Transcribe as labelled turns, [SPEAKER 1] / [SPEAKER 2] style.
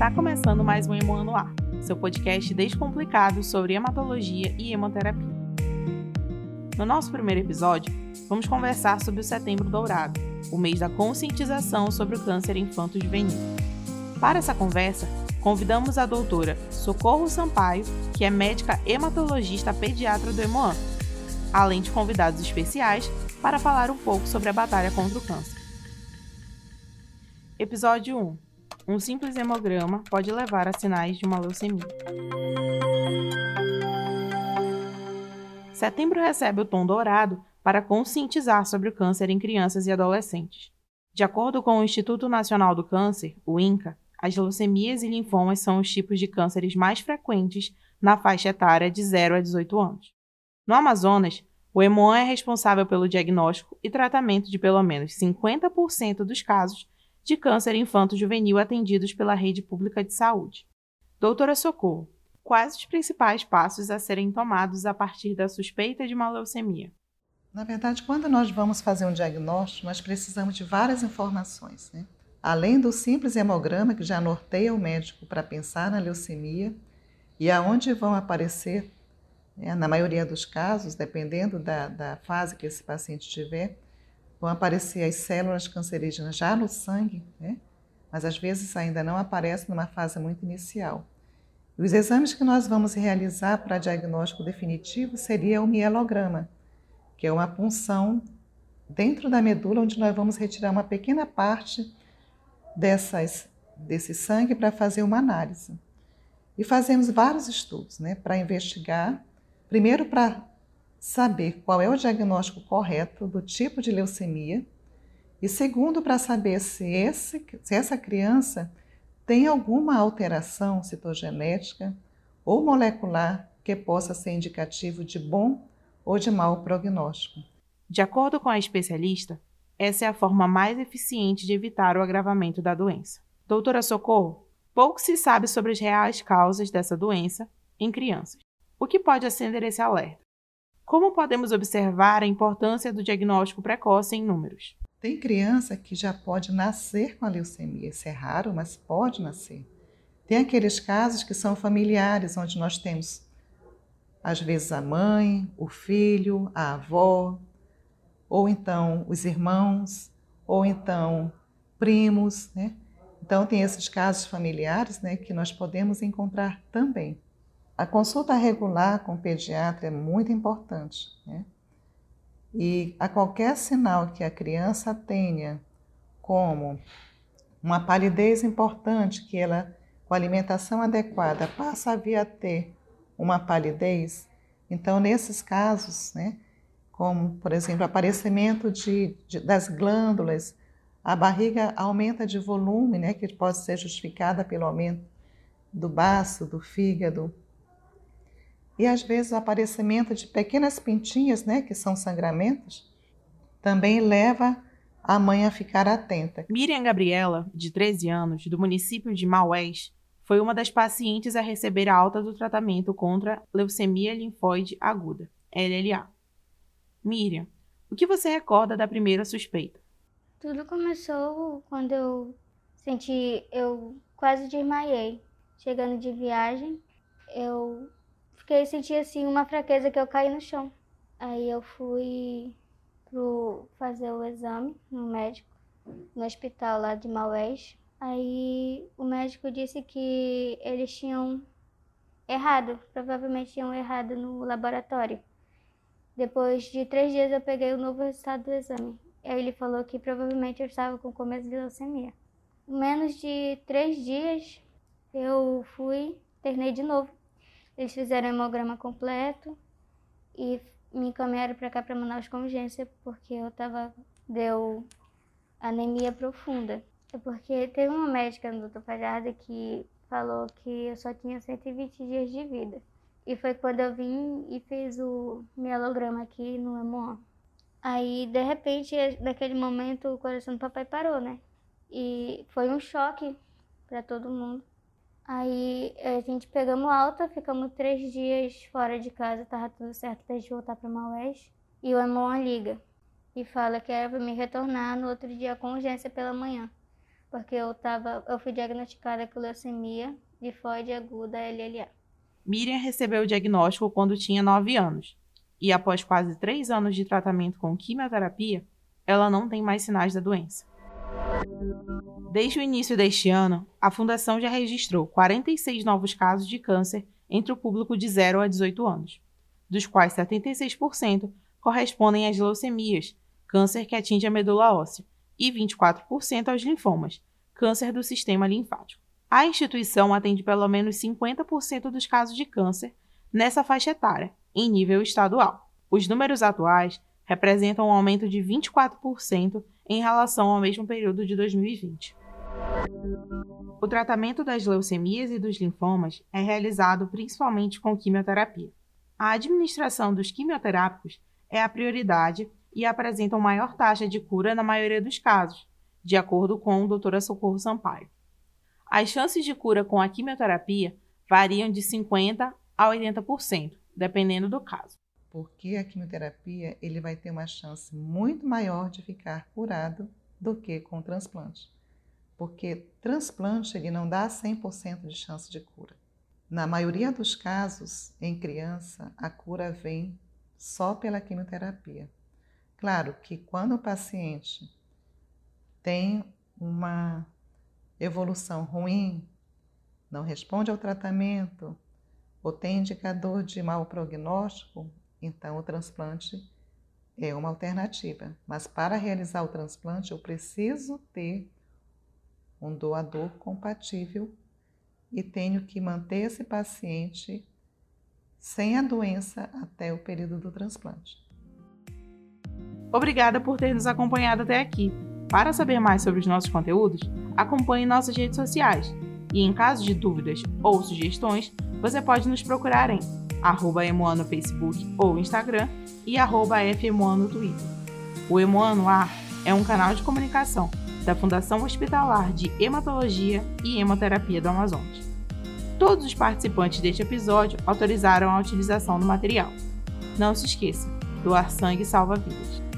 [SPEAKER 1] Está começando mais um Emo no Ar, seu podcast descomplicado sobre hematologia e hemoterapia. No nosso primeiro episódio, vamos conversar sobre o Setembro Dourado, o mês da conscientização sobre o câncer infanto-juvenil. Para essa conversa, convidamos a doutora Socorro Sampaio, que é médica hematologista pediatra do Hemoan, além de convidados especiais para falar um pouco sobre a batalha contra o câncer. Episódio 1 um simples hemograma pode levar a sinais de uma leucemia. Setembro recebe o tom dourado para conscientizar sobre o câncer em crianças e adolescentes. De acordo com o Instituto Nacional do Câncer, o INCA, as leucemias e linfomas são os tipos de cânceres mais frequentes na faixa etária de 0 a 18 anos. No Amazonas, o Hemoan é responsável pelo diagnóstico e tratamento de pelo menos 50% dos casos de câncer infanto-juvenil atendidos pela rede pública de saúde. Doutora Socorro, quais os principais passos a serem tomados a partir da suspeita de uma leucemia?
[SPEAKER 2] Na verdade, quando nós vamos fazer um diagnóstico, nós precisamos de várias informações. Né? Além do simples hemograma, que já norteia o médico para pensar na leucemia, e aonde vão aparecer, né, na maioria dos casos, dependendo da, da fase que esse paciente tiver, vão aparecer as células cancerígenas já no sangue, né? mas às vezes ainda não aparecem numa fase muito inicial. E os exames que nós vamos realizar para diagnóstico definitivo seria o mielograma, que é uma punção dentro da medula onde nós vamos retirar uma pequena parte dessas, desse sangue para fazer uma análise. E fazemos vários estudos né, para investigar, primeiro para saber qual é o diagnóstico correto do tipo de leucemia e segundo para saber se, esse, se essa criança tem alguma alteração citogenética ou molecular que possa ser indicativo de bom ou de mau prognóstico.
[SPEAKER 1] De acordo com a especialista, essa é a forma mais eficiente de evitar o agravamento da doença. Doutora Socorro, pouco se sabe sobre as reais causas dessa doença em crianças. O que pode acender esse alerta? Como podemos observar a importância do diagnóstico precoce em números?
[SPEAKER 2] Tem criança que já pode nascer com a leucemia. Isso é raro, mas pode nascer. Tem aqueles casos que são familiares, onde nós temos, às vezes, a mãe, o filho, a avó, ou então os irmãos, ou então primos, né? Então, tem esses casos familiares né, que nós podemos encontrar também. A consulta regular com o pediatra é muito importante. Né? E a qualquer sinal que a criança tenha, como uma palidez importante, que ela, com alimentação adequada, passa a vir a ter uma palidez, então, nesses casos, né, como, por exemplo, aparecimento de, de, das glândulas, a barriga aumenta de volume, né, que pode ser justificada pelo aumento do baço, do fígado, e às vezes o aparecimento de pequenas pintinhas, né, que são sangramentos, também leva a mãe a ficar atenta.
[SPEAKER 1] Miriam Gabriela, de 13 anos, do município de Maués, foi uma das pacientes a receber a alta do tratamento contra leucemia linfóide aguda, LLA. Miriam, o que você recorda da primeira suspeita?
[SPEAKER 3] Tudo começou quando eu senti, eu quase desmaiei. Chegando de viagem, eu Fiquei senti assim uma fraqueza que eu caí no chão. Aí eu fui pro fazer o exame no médico, no hospital lá de Maués. Aí o médico disse que eles tinham errado, provavelmente tinham errado no laboratório. Depois de três dias eu peguei o novo resultado do exame. Aí ele falou que provavelmente eu estava com começo de leucemia. Em menos de três dias eu fui, internei de novo eles fizeram o hemograma completo e me encaminharam para cá para Manaus com urgência porque eu tava deu anemia profunda. É porque teve uma médica no Doutor Fajardo que falou que eu só tinha 120 dias de vida. E foi quando eu vim e fiz o mielograma aqui no Hemon. Aí, de repente, naquele momento, o coração do papai parou, né? E foi um choque para todo mundo. Aí a gente pegamos alta, ficamos três dias fora de casa, tava tudo certo até gente voltar para Maués. E o Emon liga e fala que era para me retornar no outro dia com urgência pela manhã. porque eu, tava, eu fui diagnosticada com leucemia linfóide aguda LLA.
[SPEAKER 1] Miriam recebeu o diagnóstico quando tinha 9 anos, e após quase 3 anos de tratamento com quimioterapia, ela não tem mais sinais da doença. Desde o início deste ano, a Fundação já registrou 46 novos casos de câncer entre o público de 0 a 18 anos, dos quais 76% correspondem às leucemias, câncer que atinge a medula óssea, e 24% aos linfomas, câncer do sistema linfático. A instituição atende pelo menos 50% dos casos de câncer nessa faixa etária, em nível estadual. Os números atuais representam um aumento de 24% em relação ao mesmo período de 2020. O tratamento das leucemias e dos linfomas é realizado principalmente com quimioterapia. A administração dos quimioterápicos é a prioridade e apresentam maior taxa de cura na maioria dos casos, de acordo com a doutora Socorro Sampaio. As chances de cura com a quimioterapia variam de 50% a 80%, dependendo do caso.
[SPEAKER 2] Porque a quimioterapia ele vai ter uma chance muito maior de ficar curado do que com o transplante. Porque transplante ele não dá 100% de chance de cura. Na maioria dos casos, em criança, a cura vem só pela quimioterapia. Claro que quando o paciente tem uma evolução ruim, não responde ao tratamento ou tem indicador de mau prognóstico, então o transplante é uma alternativa. Mas para realizar o transplante, eu preciso ter um doador compatível e tenho que manter esse paciente sem a doença até o período do transplante.
[SPEAKER 1] Obrigada por ter nos acompanhado até aqui. Para saber mais sobre os nossos conteúdos, acompanhe nossas redes sociais. E em caso de dúvidas ou sugestões, você pode nos procurar em arroba Emoan no Facebook ou Instagram e arroba FEmoan no Twitter. O Emoan no Ar é um canal de comunicação da Fundação Hospitalar de Hematologia e Hemoterapia do Amazonas. Todos os participantes deste episódio autorizaram a utilização do material. Não se esqueça, doar sangue salva vidas.